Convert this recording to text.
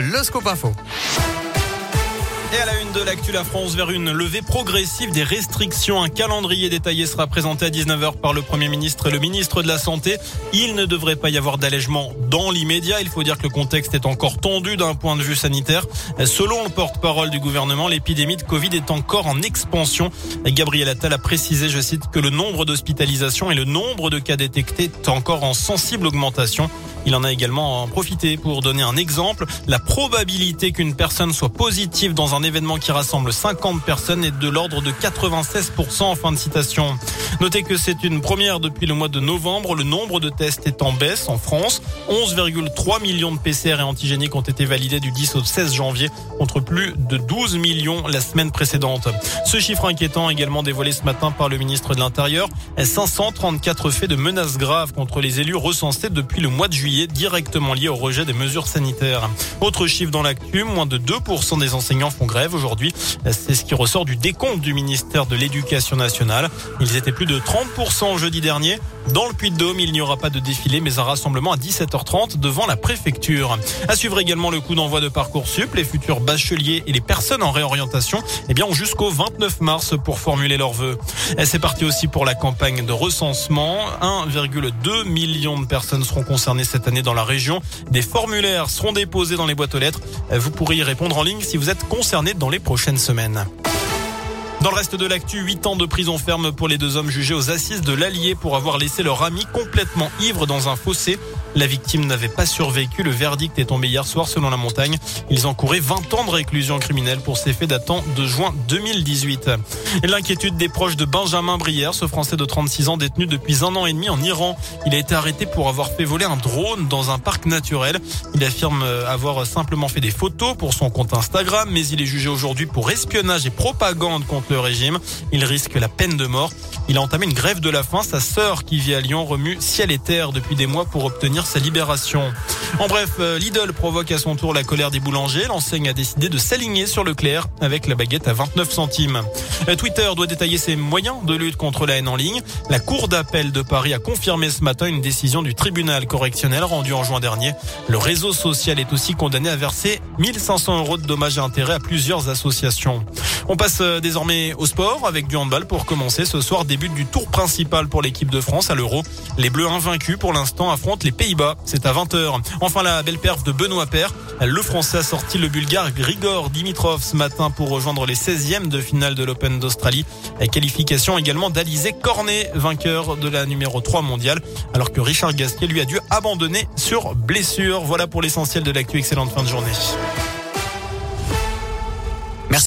le scoop info. Et à la une de l'actu, la France vers une levée progressive des restrictions. Un calendrier détaillé sera présenté à 19h par le Premier ministre et le ministre de la Santé. Il ne devrait pas y avoir d'allègement dans l'immédiat. Il faut dire que le contexte est encore tendu d'un point de vue sanitaire. Selon le porte-parole du gouvernement, l'épidémie de Covid est encore en expansion. Gabriel Attal a précisé, je cite, que le nombre d'hospitalisations et le nombre de cas détectés est encore en sensible augmentation. Il en a également profité pour donner un exemple. La probabilité qu'une personne soit positive dans un événement qui rassemble 50 personnes est de l'ordre de 96% en fin de citation. Notez que c'est une première depuis le mois de novembre. Le nombre de tests est en baisse en France. 11,3 millions de PCR et antigéniques ont été validés du 10 au 16 janvier contre plus de 12 millions la semaine précédente. Ce chiffre inquiétant également dévoilé ce matin par le ministre de l'Intérieur. 534 faits de menaces graves contre les élus recensés depuis le mois de juillet directement lié au rejet des mesures sanitaires. Autre chiffre dans l'actu, moins de 2% des enseignants font aujourd'hui. C'est ce qui ressort du décompte du ministère de l'Éducation nationale. Ils étaient plus de 30% jeudi dernier. Dans le Puy-de-Dôme, il n'y aura pas de défilé, mais un rassemblement à 17h30 devant la préfecture. À suivre également le coup d'envoi de Parcoursup. Les futurs bacheliers et les personnes en réorientation eh bien, ont jusqu'au 29 mars pour formuler leurs vœux. C'est parti aussi pour la campagne de recensement. 1,2 million de personnes seront concernées cette année dans la région. Des formulaires seront déposés dans les boîtes aux lettres. Vous pourrez y répondre en ligne si vous êtes concerné dans les prochaines semaines. Dans le reste de l'actu, 8 ans de prison ferme pour les deux hommes jugés aux assises de l'Allier pour avoir laissé leur ami complètement ivre dans un fossé. La victime n'avait pas survécu. Le verdict est tombé hier soir selon la montagne. Ils encouraient 20 ans de réclusion criminelle pour ces faits datant de juin 2018. Et l'inquiétude des proches de Benjamin Brière, ce Français de 36 ans détenu depuis un an et demi en Iran. Il a été arrêté pour avoir fait voler un drone dans un parc naturel. Il affirme avoir simplement fait des photos pour son compte Instagram, mais il est jugé aujourd'hui pour espionnage et propagande contre régime. Il risque la peine de mort. Il a entamé une grève de la faim. Sa sœur, qui vit à Lyon, remue ciel et terre depuis des mois pour obtenir sa libération. En bref, euh, Lidl provoque à son tour la colère des boulangers. L'enseigne a décidé de s'aligner sur Leclerc avec la baguette à 29 centimes. Euh, Twitter doit détailler ses moyens de lutte contre la haine en ligne. La Cour d'appel de Paris a confirmé ce matin une décision du tribunal correctionnel rendue en juin dernier. Le réseau social est aussi condamné à verser 1500 euros de dommages et intérêts à plusieurs associations. On passe euh, désormais au sport avec du handball pour commencer ce soir. Début du tour principal pour l'équipe de France à l'Euro. Les Bleus invaincus pour l'instant affrontent les Pays-Bas. C'est à 20h. Enfin la belle perf de Benoît Père. Le Français a sorti le Bulgare Grigor Dimitrov ce matin pour rejoindre les 16e de finale de l'Open d'Australie. Qualification également d'Alizé Cornet, vainqueur de la numéro 3 mondiale, alors que Richard Gasquet lui a dû abandonner sur blessure. Voilà pour l'essentiel de l'actu. Excellente fin de journée.